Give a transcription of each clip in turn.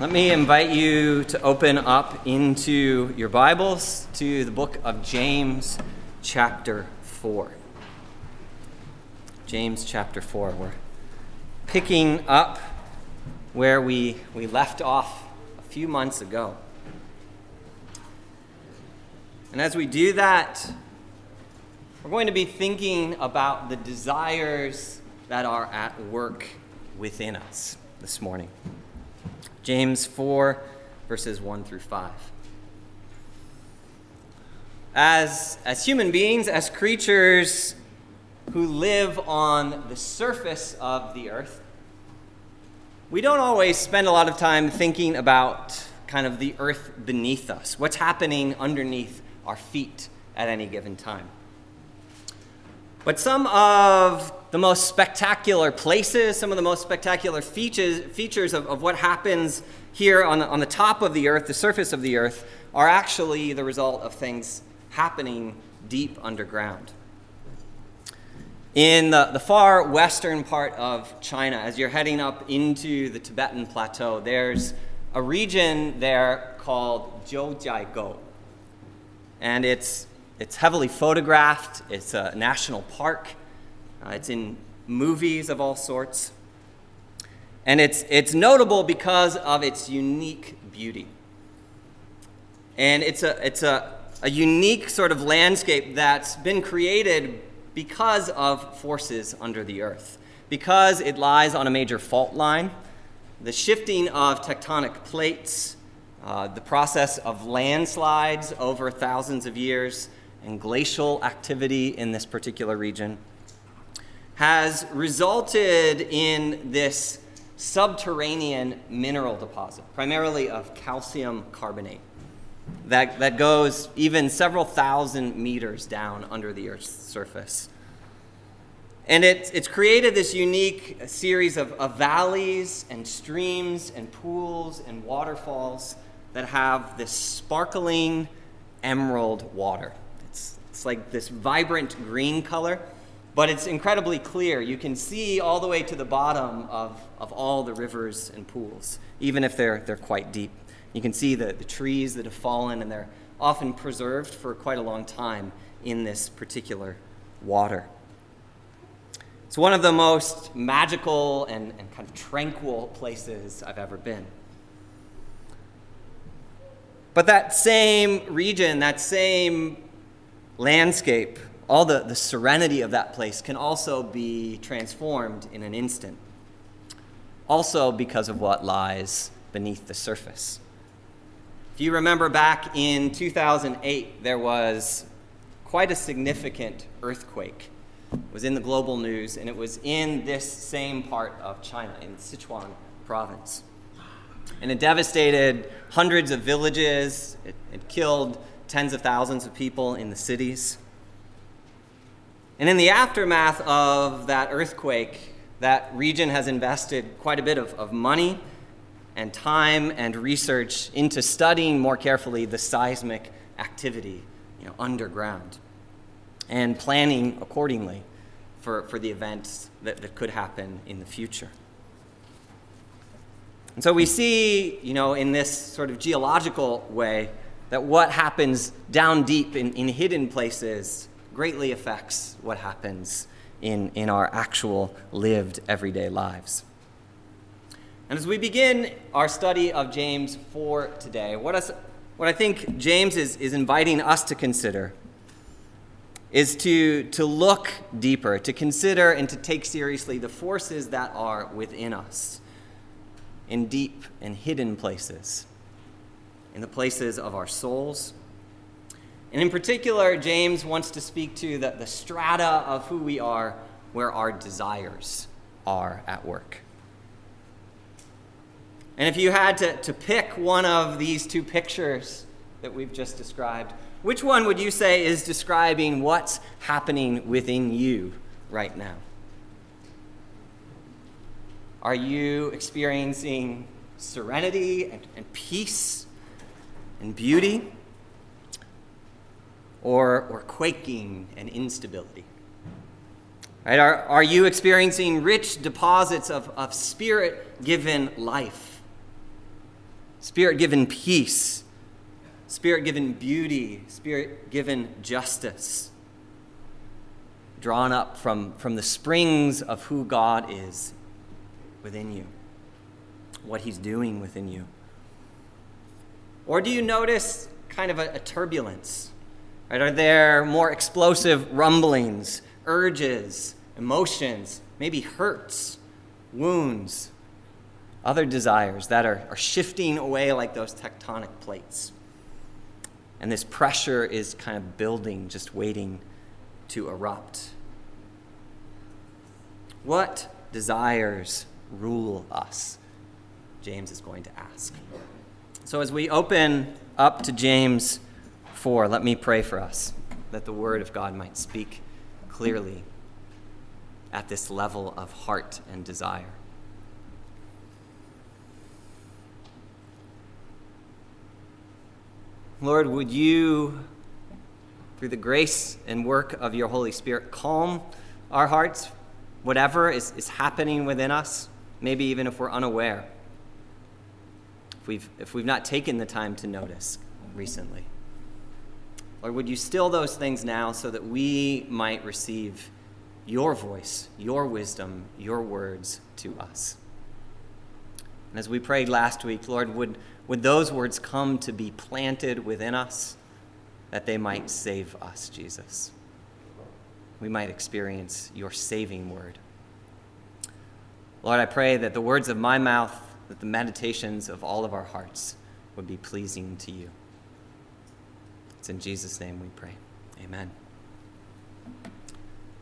Let me invite you to open up into your Bibles to the book of James, chapter 4. James, chapter 4. We're picking up where we, we left off a few months ago. And as we do that, we're going to be thinking about the desires that are at work within us this morning. James 4, verses 1 through 5. As, as human beings, as creatures who live on the surface of the earth, we don't always spend a lot of time thinking about kind of the earth beneath us, what's happening underneath our feet at any given time. But some of the most spectacular places, some of the most spectacular features, features of, of what happens here on the, on the top of the earth, the surface of the earth, are actually the result of things happening deep underground. In the, the far western part of China, as you're heading up into the Tibetan plateau, there's a region there called Jiuzhaigou. And it's it's heavily photographed, it's a national park, uh, it's in movies of all sorts. And it's, it's notable because of its unique beauty. And it's, a, it's a, a unique sort of landscape that's been created because of forces under the earth, because it lies on a major fault line. The shifting of tectonic plates, uh, the process of landslides over thousands of years, and glacial activity in this particular region has resulted in this subterranean mineral deposit, primarily of calcium carbonate, that, that goes even several thousand meters down under the Earth's surface. And it, it's created this unique series of, of valleys and streams and pools and waterfalls that have this sparkling emerald water. It's like this vibrant green color, but it's incredibly clear. You can see all the way to the bottom of, of all the rivers and pools, even if they're, they're quite deep. You can see the, the trees that have fallen, and they're often preserved for quite a long time in this particular water. It's one of the most magical and, and kind of tranquil places I've ever been. But that same region, that same landscape, all the, the serenity of that place can also be transformed in an instant. Also, because of what lies beneath the surface. If you remember back in 2008, there was quite a significant earthquake. It was in the global news, and it was in this same part of China, in Sichuan province. And it devastated hundreds of villages, it, it killed tens of thousands of people in the cities. And in the aftermath of that earthquake, that region has invested quite a bit of, of money and time and research into studying more carefully the seismic activity you know, underground and planning accordingly for, for the events that, that could happen in the future. And so we see, you know, in this sort of geological way, that what happens down deep in, in hidden places greatly affects what happens in, in our actual lived everyday lives. And as we begin our study of James 4 today, what, is, what I think James is, is inviting us to consider is to, to look deeper, to consider and to take seriously the forces that are within us in deep and hidden places in the places of our souls. And in particular, James wants to speak to the, the strata of who we are where our desires are at work. And if you had to, to pick one of these two pictures that we've just described, which one would you say is describing what's happening within you right now? Are you experiencing serenity and, and peace and beauty, or, or quaking and instability? Right? Are, are you experiencing rich deposits of, of spirit given life? spirit given peace, spirit given beauty, spirit given justice, drawn up from, from the springs of who God is within you, what He's doing within you. Or do you notice kind of a, a turbulence? Right? Are there more explosive rumblings, urges, emotions, maybe hurts, wounds, other desires that are, are shifting away like those tectonic plates? And this pressure is kind of building, just waiting to erupt. What desires rule us? James is going to ask. So, as we open up to James 4, let me pray for us that the Word of God might speak clearly at this level of heart and desire. Lord, would you, through the grace and work of your Holy Spirit, calm our hearts, whatever is, is happening within us, maybe even if we're unaware, if we've, if we've not taken the time to notice recently. Lord, would you still those things now so that we might receive your voice, your wisdom, your words to us? And as we prayed last week, Lord, would, would those words come to be planted within us that they might save us, Jesus? We might experience your saving word. Lord, I pray that the words of my mouth, that the meditations of all of our hearts would be pleasing to you. It's in Jesus' name we pray. Amen.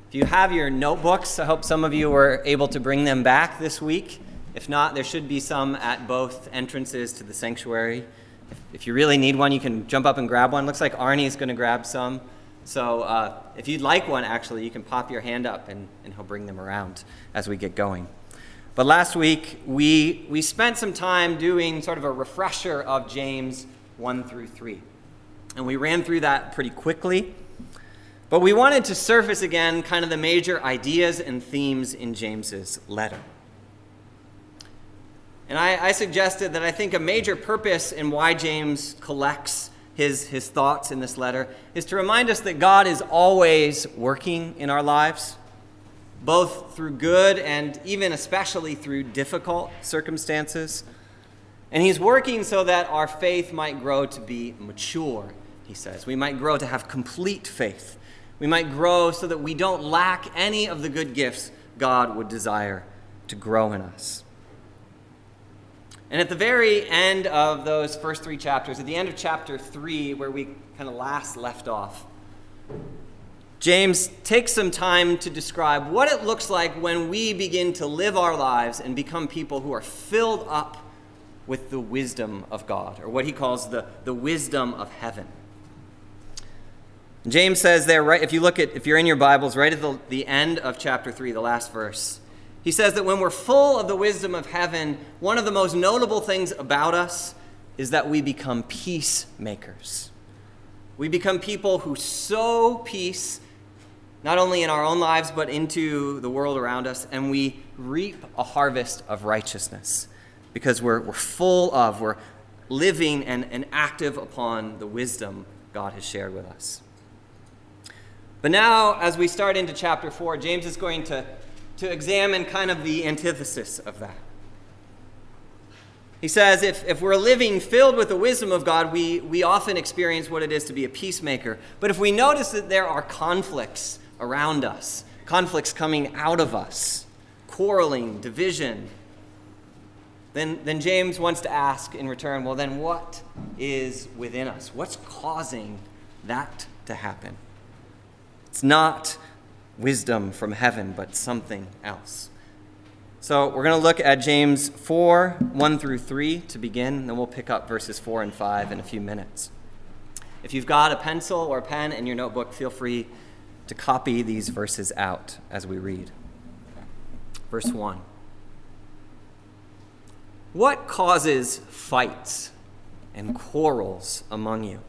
If you have your notebooks, I hope some of you were able to bring them back this week. If not, there should be some at both entrances to the sanctuary. If, you really need one, you can jump up and grab one. Looks like Arnie is going to grab some. So uh, if you'd like one, actually, you can pop your hand up and, and he'll bring them around as we get going. But last week, we, we spent some time doing sort of a refresher of James 1 through 3. And we ran through that pretty quickly. But we wanted to surface again kind of the major ideas and themes in James's letter. And I, I, suggested that I think a major purpose in why James collects his, his thoughts in this letter is to remind us that God is always working in our lives, both through good and even especially through difficult circumstances. And he's working so that our faith might grow to be mature, he says. We might grow to have complete faith. We might grow so that we don't lack any of the good gifts God would desire to grow in us. And at the very end of those first three chapters, at the end of chapter three, where we kind of last left off, James takes some time to describe what it looks like when we begin to live our lives and become people who are filled up with the wisdom of God, or what he calls the, the wisdom of heaven. James says there, right, if you look at, if you're in your Bibles, right at the, the end of chapter 3, the last verse, he says that when we're full of the wisdom of heaven, one of the most notable things about us is that we become peacemakers. We become people who sow peace, not only in our own lives, but into the world around us, and we reap a harvest of righteousness because we're, we're full of, we're living and, and active upon the wisdom God has shared with us. But now, as we start into chapter 4, James is going to to examine kind of the antithesis of that. He says, if, if we're living filled with the wisdom of God, we, we often experience what it is to be a peacemaker. But if we notice that there are conflicts around us, conflicts coming out of us, quarreling, division, then, then James wants to ask in return, well, then what is within us? What's causing that to happen? It's not wisdom from heaven, but something else. So we're going to look at James 4 1 through 3 to begin, then we'll pick up verses 4 and 5 in a few minutes. If you've got a pencil or a pen in your notebook, feel free to copy these verses out as we read. Verse 1 What causes fights and quarrels among you?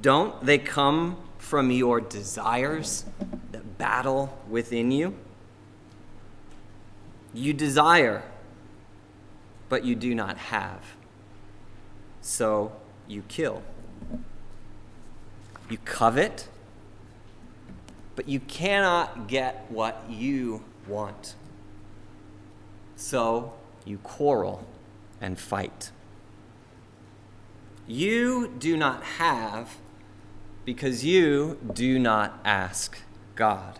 Don't they come from your desires that battle within you. You desire, but you do not have. So you kill. You covet, but you cannot get what you want. So you quarrel and fight. You do not have because you do not ask God.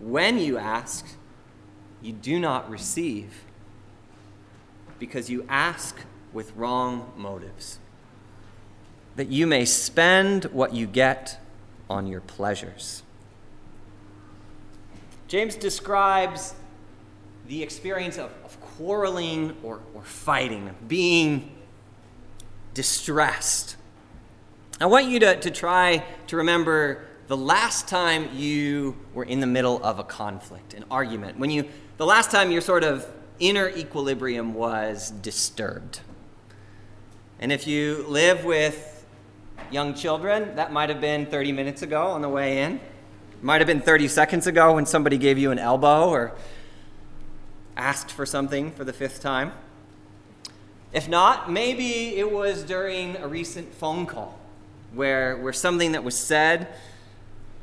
When you ask, you do not receive because you ask with wrong motives, that you may spend what you get on your pleasures. James describes the experience of, of quarreling or, or fighting, being distressed. I want you to, to try to remember the last time you were in the middle of a conflict, an argument, when you, the last time your sort of inner equilibrium was disturbed. And if you live with young children, that might have been 30 minutes ago on the way in. Might have been 30 seconds ago when somebody gave you an elbow or asked for something for the fifth time. If not, maybe it was during a recent phone call where, where something that was said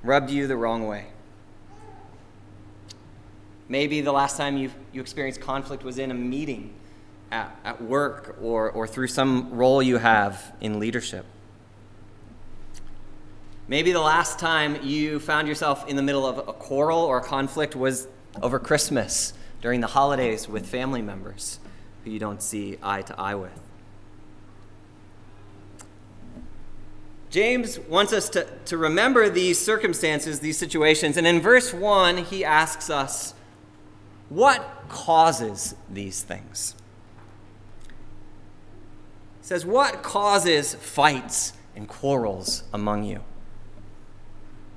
rubbed you the wrong way. Maybe the last time you, you experienced conflict was in a meeting at, at work or, or through some role you have in leadership. Maybe the last time you found yourself in the middle of a quarrel or a conflict was over Christmas during the holidays with family members who you don't see eye to eye with. James wants us to, to remember these circumstances, these situations, and in verse 1, he asks us, What causes these things? He says, What causes fights and quarrels among you?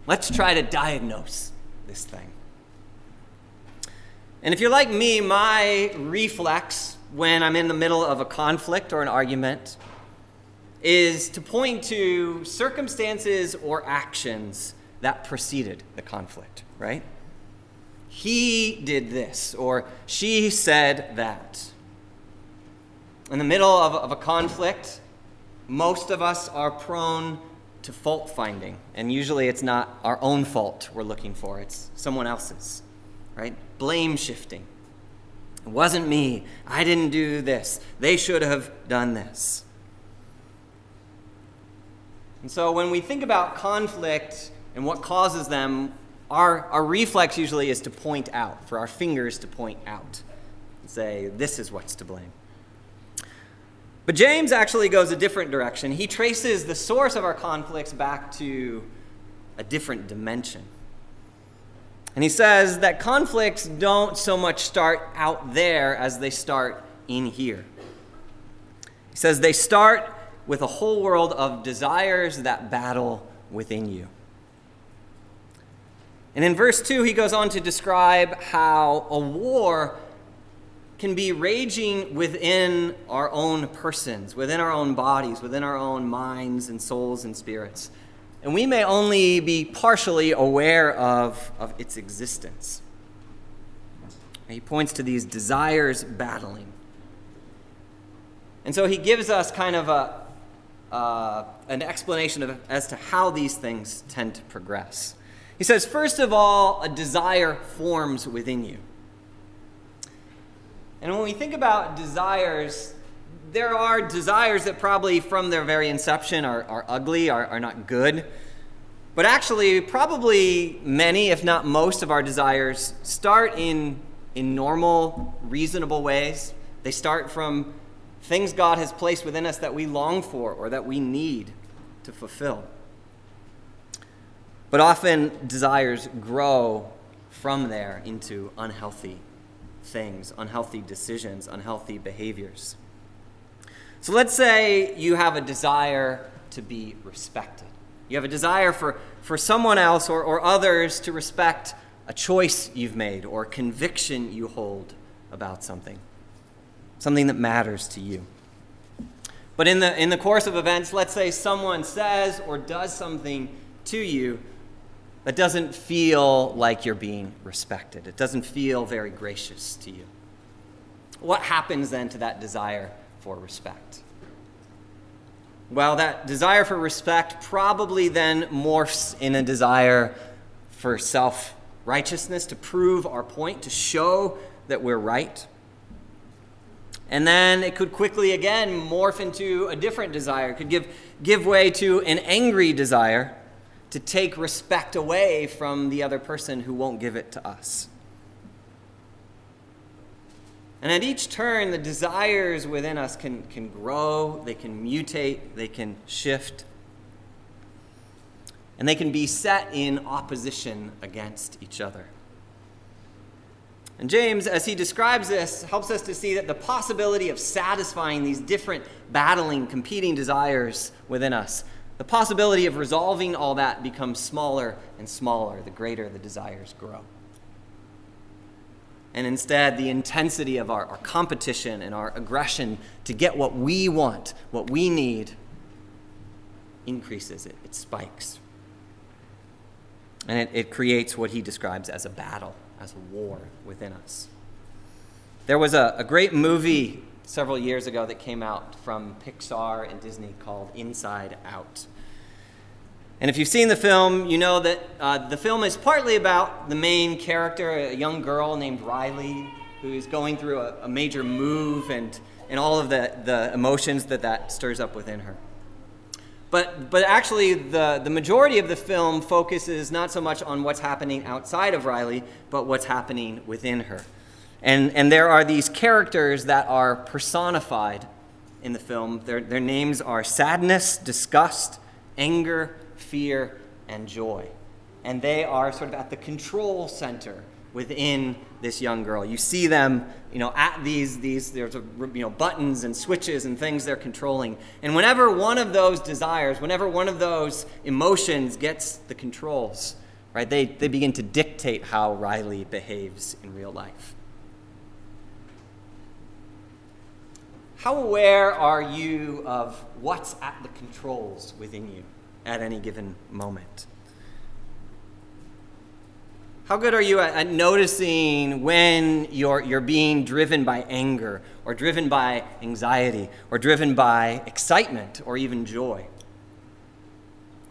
Let's try to diagnose this thing. And if you're like me, my reflex when I'm in the middle of a conflict or an argument is to point to circumstances or actions that preceded the conflict, right? He did this, or she said that. In the middle of, of a conflict, most of us are prone to fault finding, and usually it's not our own fault we're looking for, it's someone else's right? Blame shifting. It wasn't me. I didn't do this. They should have done this. And so when we think about conflict and what causes them, our, our reflex usually is to point out, for our fingers to point out and say, this is what's to blame. But James actually goes a different direction. He traces the source of our conflicts back to a different dimension. And he says that conflicts don't so much start out there as they start in here. He says they start with a whole world of desires that battle within you. And in verse 2, he goes on to describe how a war can be raging within our own persons, within our own bodies, within our own minds and souls and spirits and we may only be partially aware of, of its existence. he points to these desires battling. And so he gives us kind of a, uh, an explanation of, as to how these things tend to progress. He says, first of all, a desire forms within you. And when we think about desires, there are desires that probably from their very inception are, are ugly, are, are not good. But actually, probably many, if not most, of our desires start in, in normal, reasonable ways. They start from things God has placed within us that we long for or that we need to fulfill. But often, desires grow from there into unhealthy things, unhealthy decisions, unhealthy behaviors. So let's say you have a desire to be respected. You have a desire for, for someone else or, or others to respect a choice you've made or a conviction you hold about something, something that matters to you. But in the, in the course of events, let's say someone says or does something to you that doesn't feel like you're being respected. It doesn't feel very gracious to you. what happens then to that desire for respect? Well, that desire for respect probably then morphs in a desire for self righteousness, to prove our point, to show that we're right. And then it could quickly again morph into a different desire. It could give, give way to an angry desire to take respect away from the other person who won't give it to us. And at each turn, the desires within us can, can grow, they can mutate, they can shift, and they can be set in opposition against each other. And James, as he describes this, helps us to see that the possibility of satisfying these different battling, competing desires within us, the possibility of resolving all that becomes smaller and smaller the greater the desires grow. And instead the intensity of our, our competition and our aggression to get what we want, what we need, increases, it, it spikes. And it, it creates what he describes as a battle, as war within us. There was a, a great movie several years ago that came out from Pixar and Disney called Inside Out. And if you've seen the film, you know that uh, the film is partly about the main character, a young girl named Riley, who's going through a, a major move and, and all of the, the emotions that that stirs up within her. But, but actually, the, the majority of the film focuses not so much on what's happening outside of Riley, but what's happening within her. And, and there are these characters that are personified in the film. Their, their names are sadness, disgust, anger, fear, and joy. And they are sort of at the control center within this young girl. You see them, you know, at these these there's a, you know buttons and switches and things they're controlling. And whenever one of those desires, whenever one of those emotions gets the controls, right, they, they begin to dictate how Riley behaves in real life. How aware are you of what's at the controls within you? at any given moment? How good are you at, at, noticing when you're, you're being driven by anger, or driven by anxiety, or driven by excitement, or even joy?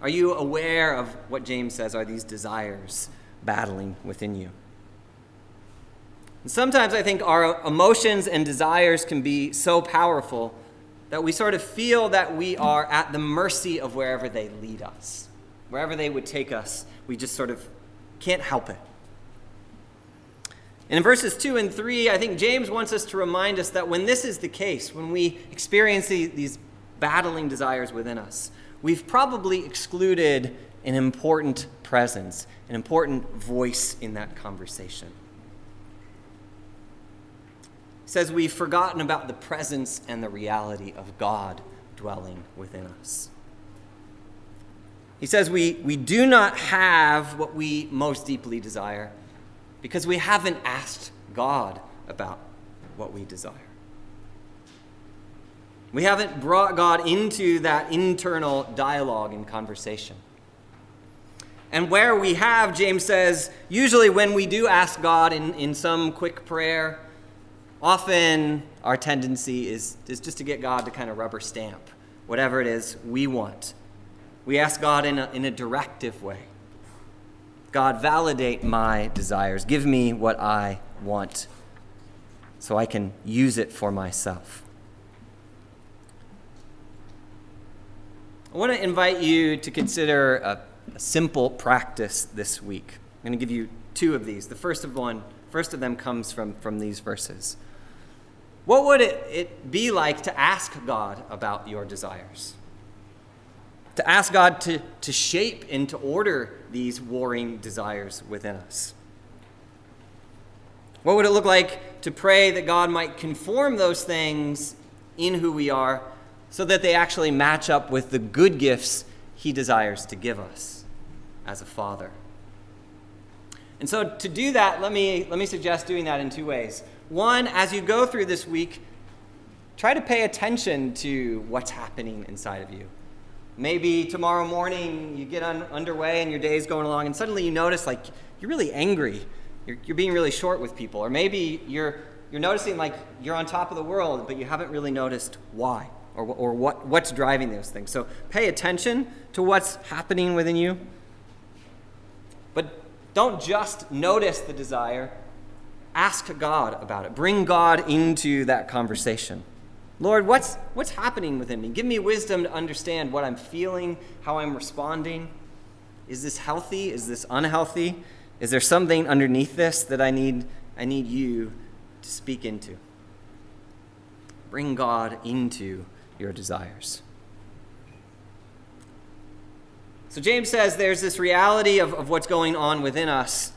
Are you aware of what James says are these desires battling within you? And sometimes I think our emotions and desires can be so powerful that we sort of feel that we are at the mercy of wherever they lead us. Wherever they would take us, we just sort of can't help it. And in verses 2 and 3, I think James wants us to remind us that when this is the case, when we experience these battling desires within us, we've probably excluded an important presence, an important voice in that conversation says we've forgotten about the presence and the reality of God dwelling within us. He says we, we do not have what we most deeply desire because we haven't asked God about what we desire. We haven't brought God into that internal dialogue and conversation. And where we have, James says, usually when we do ask God in, in some quick prayer, Often, our tendency is, is just to get God to kind of rubber stamp whatever it is we want. We ask God in a, in a directive way God, validate my desires. Give me what I want so I can use it for myself. I want to invite you to consider a, a simple practice this week. I'm going to give you two of these. The first of one, first of them comes from, from these verses. What would it, it be like to ask God about your desires? To ask God to, to shape and to order these warring desires within us? What would it look like to pray that God might conform those things in who we are so that they actually match up with the good gifts He desires to give us as a Father? And so, to do that, let me, let me suggest doing that in two ways. One, as you go through this week, try to pay attention to what's happening inside of you. Maybe tomorrow morning you get on, underway and your day is going along, and suddenly you notice like you're really angry. You're, you're being really short with people. Or maybe you're you're noticing like you're on top of the world, but you haven't really noticed why or, or what, what's driving those things. So pay attention to what's happening within you. But don't just notice the desire, ask God about it. Bring God into that conversation. Lord, what's, what's happening within me? Give me wisdom to understand what I'm feeling, how I'm responding. Is this healthy? Is this unhealthy? Is there something underneath this that I need, I need you to speak into? Bring God into your desires. So James says there's this reality of, of what's going on within us.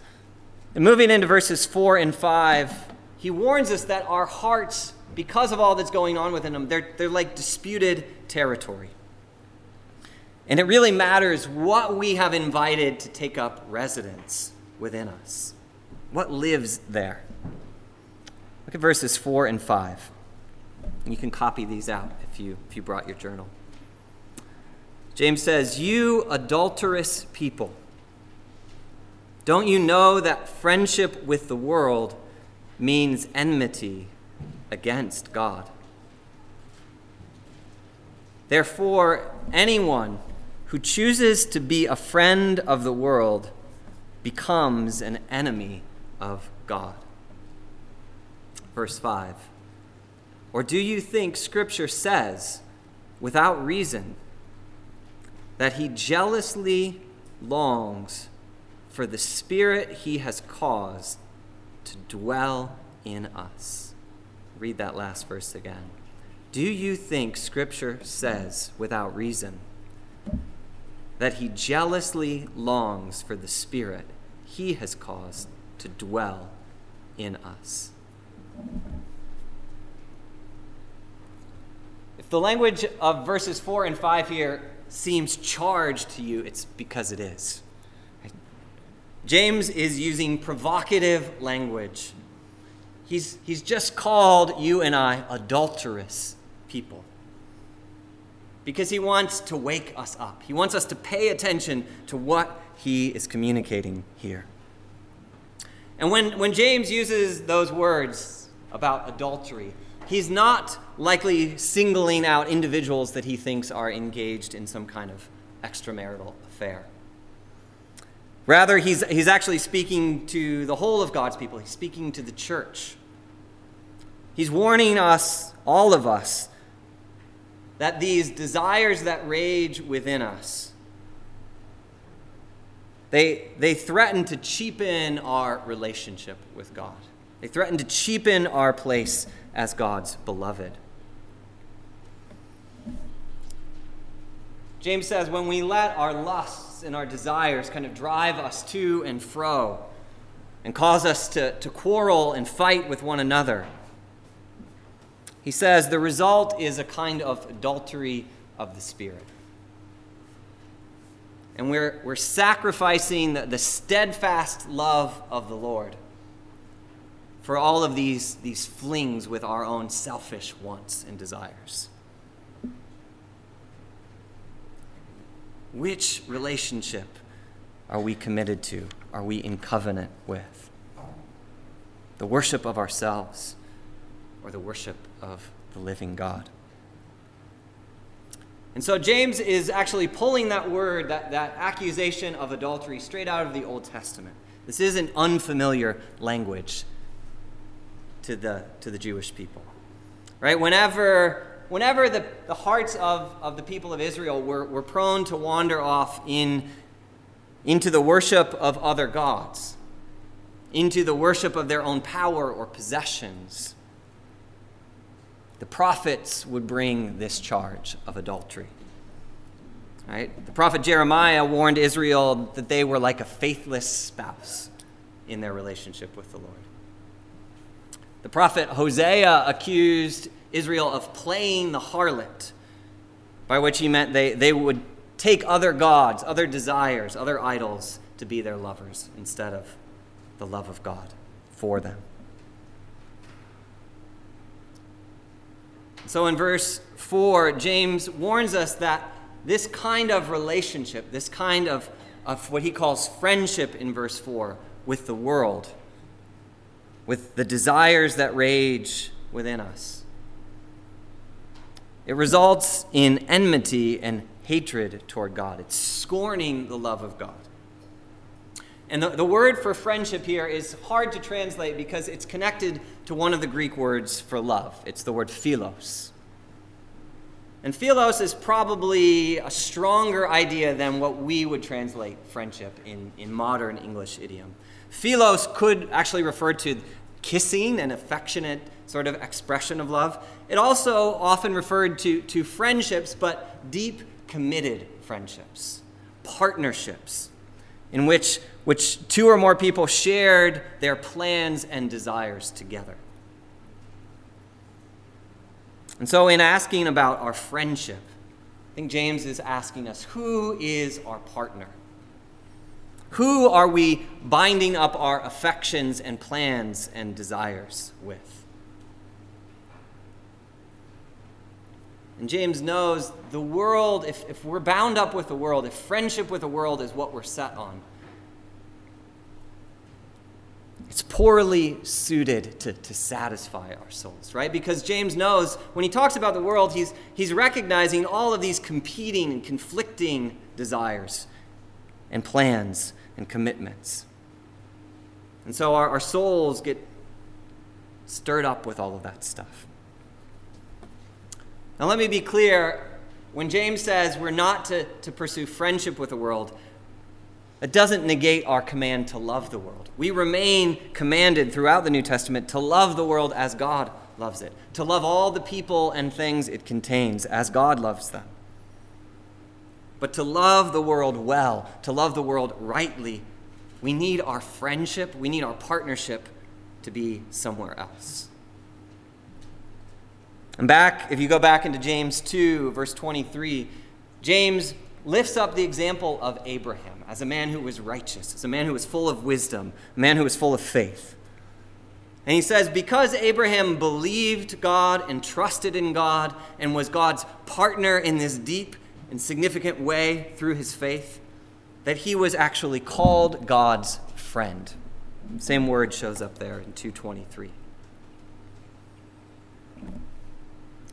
And moving into verses 4 and 5, he warns us that our hearts, because of all that's going on within them, they're, they're like disputed territory. And it really matters what we have invited to take up residence within us. What lives there? Look at verses 4 and 5. And you can copy these out if you, if you brought your journal. James says, You adulterous people, don't you know that friendship with the world means enmity against God? Therefore, anyone who chooses to be a friend of the world becomes an enemy of God. Verse 5 Or do you think Scripture says, without reason, that he jealously longs for the Spirit he has caused to dwell in us? Read that last verse again. Do you think Scripture says, without reason, that he jealously longs for the Spirit he has caused to dwell in us? If the language of verses 4 and 5 here seems charged to you, it's because it is. James is using provocative language. He's, he's just called you and I adulterous people because he wants to wake us up. He wants us to pay attention to what he is communicating here. And when, when James uses those words about adultery, he's not likely singling out individuals that he thinks are engaged in some kind of extramarital affair. Rather, he's, he's actually speaking to the whole of God's people, he's speaking to the church. He's warning us, all of us, that these desires that rage within us they, they threaten to cheapen our relationship with God. They threaten to cheapen our place as God's beloved. James says when we let our lusts and our desires kind of drive us to and fro and cause us to, to quarrel and fight with one another, he says the result is a kind of adultery of the Spirit. And we're, we're sacrificing the, the steadfast love of the Lord for all of these, these flings with our own selfish wants and desires. Which relationship are we committed to? Are we in covenant with? The worship of ourselves or the worship of the living God? And so James is actually pulling that word, that, that accusation of adultery, straight out of the Old Testament. This isn't unfamiliar language to the, to the Jewish people. Right? Whenever, whenever the, the hearts of, of the people of Israel were, were prone to wander off in, into the worship of other gods, into the worship of their own power or possessions, the prophets would bring this charge of adultery. Right? The prophet Jeremiah warned Israel that they were like a faithless spouse in their relationship with the Lord. The prophet Hosea accused Israel of playing the harlot, by which he meant they, they would take other gods, other desires, other idols to be their lovers instead of the love of God for them. So in verse 4, James warns us that this kind of relationship, this kind of, of what he calls friendship in verse 4 with the world, with the desires that rage within us. It results in enmity and hatred toward God. It's scorning the love of God. And the, the word for friendship here is hard to translate because it's connected to one of the Greek words for love. It's the word philos. And philos is probably a stronger idea than what we would translate friendship in, in modern English idiom. Philos could actually refer to kissing, an affectionate sort of expression of love. It also often referred to, to friendships, but deep, committed friendships, partnerships, in which, which two or more people shared their plans and desires together. And so, in asking about our friendship, I think James is asking us who is our partner? Who are we binding up our affections and plans and desires with? And James knows the world, if, if we're bound up with the world, if friendship with the world is what we're set on, it's poorly suited to, to satisfy our souls, right? Because James knows when he talks about the world, he's, he's recognizing all of these competing and conflicting desires and plans and commitments. And so our, our souls get stirred up with all of that stuff. Now, let me be clear when James says we're not to, to pursue friendship with the world, it doesn't negate our command to love the world. We remain commanded throughout the New Testament to love the world as God loves it, to love all the people and things it contains as God loves them. But to love the world well, to love the world rightly, we need our friendship, we need our partnership to be somewhere else. And back, if you go back into James 2, verse 23, James lifts up the example of Abraham as a man who was righteous, as a man who was full of wisdom, a man who was full of faith. And he says, Because Abraham believed God and trusted in God and was God's partner in this deep and significant way through his faith, that he was actually called God's friend. Same word shows up there in 223.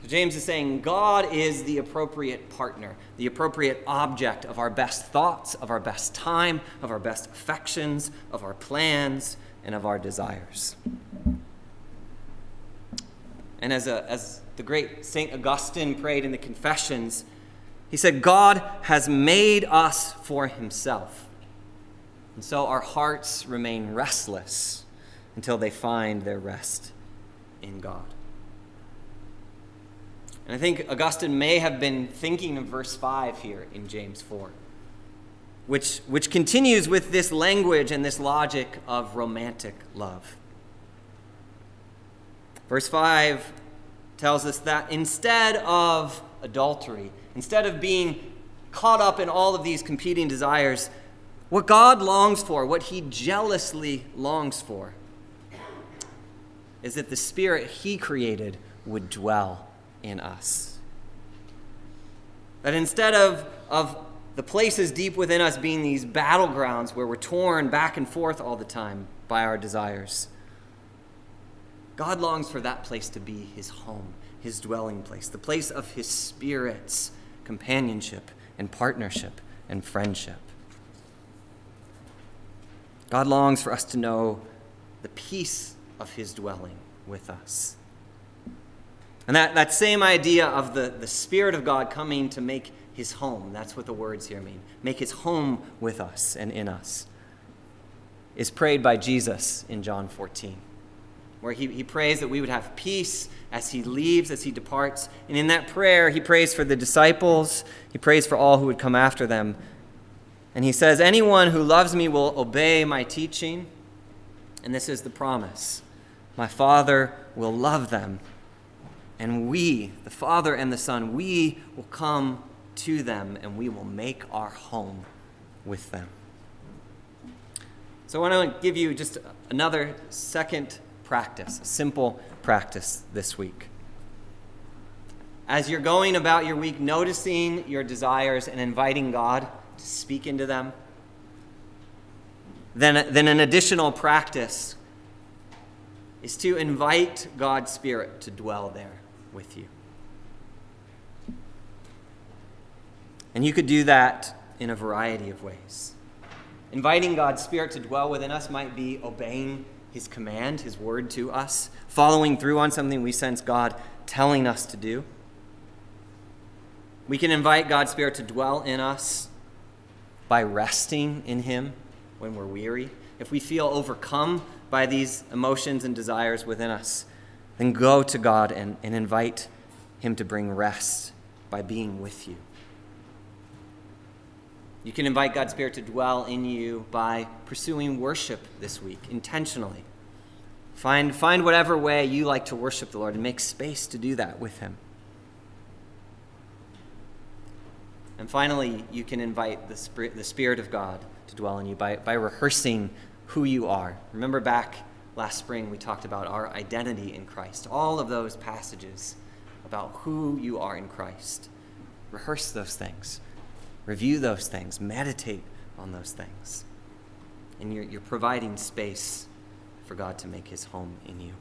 James is saying God is the appropriate partner, the appropriate object of our best thoughts, of our best time, of our best affections, of our plans, and of our desires. And as, a, as the great St. Augustine prayed in the Confessions, he said, God has made us for himself. And so our hearts remain restless until they find their rest in God. And I think Augustine may have been thinking of verse 5 here in James 4, which, which continues with this language and this logic of romantic love. Verse 5 tells us that instead of adultery, instead of being caught up in all of these competing desires, what God longs for, what He jealously longs for, is that the Spirit He created would dwell in us. That instead of, of the places deep within us being these battlegrounds where we're torn back and forth all the time by our desires, God longs for that place to be his home, his dwelling place, the place of his spirit's companionship and partnership and friendship. God longs for us to know the peace of his dwelling with us. And that, that same idea of the, the Spirit of God coming to make his home, that's what the words here mean, make his home with us and in us, is prayed by Jesus in John 14, where he, he prays that we would have peace as he leaves, as he departs. And in that prayer, he prays for the disciples, he prays for all who would come after them. And he says, Anyone who loves me will obey my teaching. And this is the promise my Father will love them and we, the Father and the Son, we will come to them and we will make our home with them. So I want to give you just another second practice, a simple practice this week. As you're going about your week, noticing your desires and inviting God to speak into them, then, then an additional practice is to invite God's Spirit to dwell there with you. And you could do that in a variety of ways. Inviting God's Spirit to dwell within us might be obeying His command, His word to us, following through on something we sense God telling us to do. We can invite God's Spirit to dwell in us by resting in Him when we're weary. If we feel overcome by these emotions and desires within us, then go to God and, and invite Him to bring rest by being with you. You can invite God's Spirit to dwell in you by pursuing worship this week intentionally. Find, find whatever way you like to worship the Lord and make space to do that with Him. And finally, you can invite the Spirit, the Spirit of God to dwell in you by, by rehearsing who you are. Remember back last spring, we talked about our identity in Christ. All of those passages about who you are in Christ. Rehearse those things, review those things, meditate on those things. And you're, you're providing space for God to make his home in you.